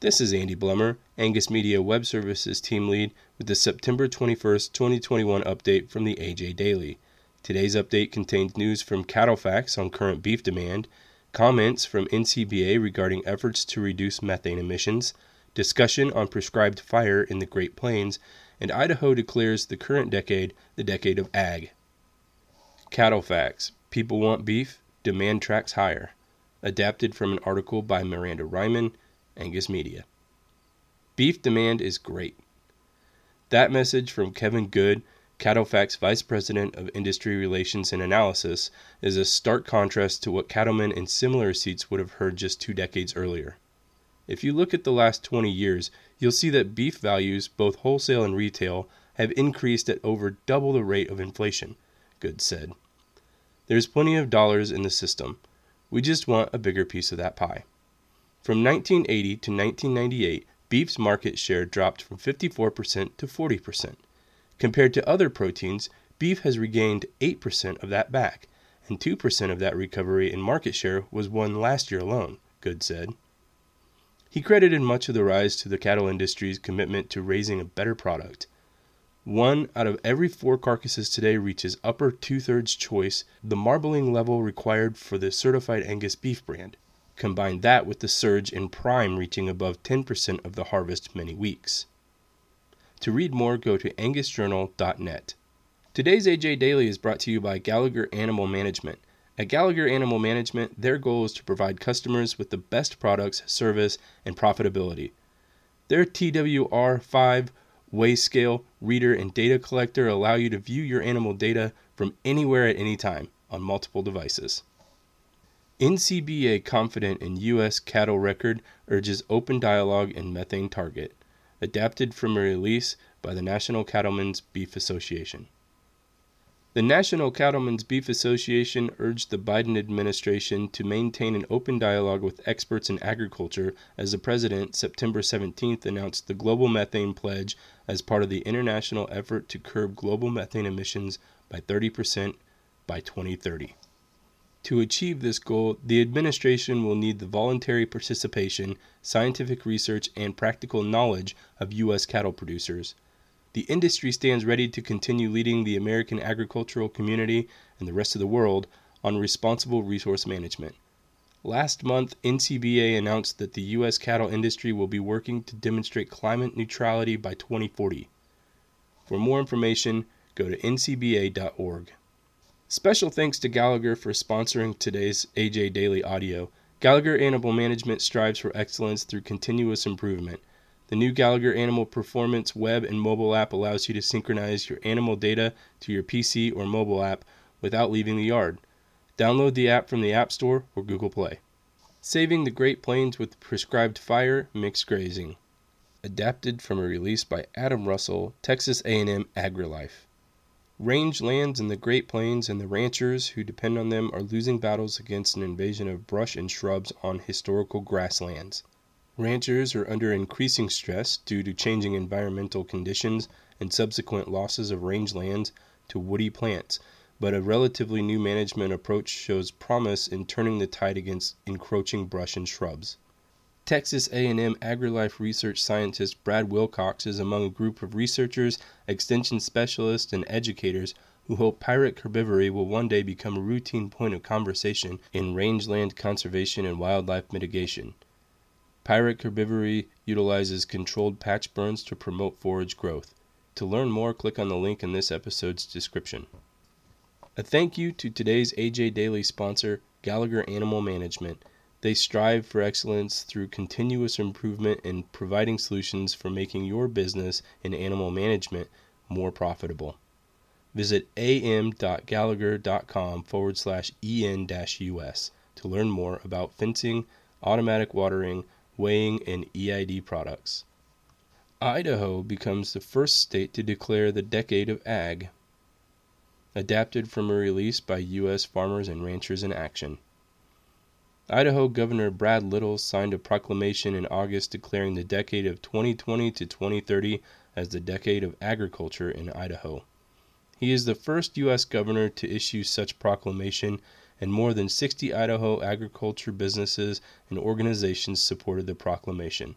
This is Andy Blummer, Angus Media Web Services Team Lead, with the September 21st, 2021 update from the AJ Daily. Today's update contains news from CattleFax on current beef demand, comments from NCBA regarding efforts to reduce methane emissions, discussion on prescribed fire in the Great Plains, and Idaho declares the current decade the decade of ag. CattleFax People want beef, demand tracks higher. Adapted from an article by Miranda Reiman, Angus Media. Beef demand is great. That message from Kevin Good, CattleFax Vice President of Industry Relations and Analysis, is a stark contrast to what cattlemen in similar seats would have heard just two decades earlier. If you look at the last 20 years, you'll see that beef values, both wholesale and retail, have increased at over double the rate of inflation, Good said. There's plenty of dollars in the system. We just want a bigger piece of that pie. From 1980 to 1998, beef's market share dropped from 54% to 40%. Compared to other proteins, beef has regained 8% of that back, and 2% of that recovery in market share was won last year alone, Good said. He credited much of the rise to the cattle industry's commitment to raising a better product. One out of every four carcasses today reaches upper two thirds choice, the marbling level required for the certified Angus beef brand. Combine that with the surge in prime reaching above 10% of the harvest many weeks. To read more, go to angusjournal.net. Today's AJ Daily is brought to you by Gallagher Animal Management. At Gallagher Animal Management, their goal is to provide customers with the best products, service, and profitability. Their TWR 5 weigh scale, reader, and data collector allow you to view your animal data from anywhere at any time on multiple devices. NCBA confident in U.S. cattle record urges open dialogue in methane target. Adapted from a release by the National Cattlemen's Beef Association. The National Cattlemen's Beef Association urged the Biden administration to maintain an open dialogue with experts in agriculture as the president, September 17th, announced the Global Methane Pledge as part of the international effort to curb global methane emissions by 30% by 2030. To achieve this goal, the administration will need the voluntary participation, scientific research, and practical knowledge of U.S. cattle producers. The industry stands ready to continue leading the American agricultural community and the rest of the world on responsible resource management. Last month, NCBA announced that the U.S. cattle industry will be working to demonstrate climate neutrality by 2040. For more information, go to ncba.org. Special thanks to Gallagher for sponsoring today's AJ Daily audio. Gallagher Animal Management strives for excellence through continuous improvement. The new Gallagher Animal Performance web and mobile app allows you to synchronize your animal data to your PC or mobile app without leaving the yard. Download the app from the App Store or Google Play. Saving the Great Plains with Prescribed Fire Mixed Grazing. Adapted from a release by Adam Russell, Texas A&M AgriLife. Range lands in the Great Plains and the ranchers who depend on them are losing battles against an invasion of brush and shrubs on historical grasslands. Ranchers are under increasing stress due to changing environmental conditions and subsequent losses of rangelands to woody plants, but a relatively new management approach shows promise in turning the tide against encroaching brush and shrubs. Texas A&M AgriLife research scientist Brad Wilcox is among a group of researchers, extension specialists, and educators who hope pyric herbivory will one day become a routine point of conversation in rangeland conservation and wildlife mitigation. Pyric herbivory utilizes controlled patch burns to promote forage growth. To learn more, click on the link in this episode's description. A thank you to today's AJ Daily sponsor, Gallagher Animal Management. They strive for excellence through continuous improvement in providing solutions for making your business in animal management more profitable. Visit am.gallagher.com forward slash en us to learn more about fencing, automatic watering, weighing, and EID products. Idaho becomes the first state to declare the Decade of Ag. Adapted from a release by U.S. Farmers and Ranchers in Action. Idaho Governor Brad Little signed a proclamation in August declaring the decade of 2020 to 2030 as the Decade of Agriculture in Idaho. He is the first U.S. governor to issue such proclamation and more than 60 Idaho agriculture businesses and organizations supported the proclamation.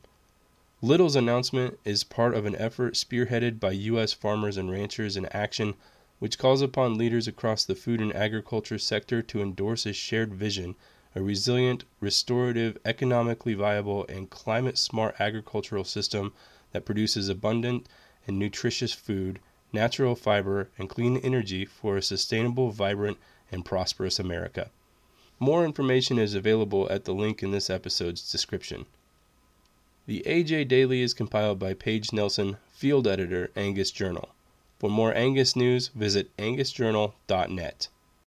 Little's announcement is part of an effort spearheaded by U.S. farmers and ranchers in action, which calls upon leaders across the food and agriculture sector to endorse a shared vision a resilient, restorative, economically viable, and climate smart agricultural system that produces abundant and nutritious food, natural fiber, and clean energy for a sustainable, vibrant, and prosperous America. More information is available at the link in this episode's description. The AJ Daily is compiled by Paige Nelson, field editor, Angus Journal. For more Angus news, visit angusjournal.net.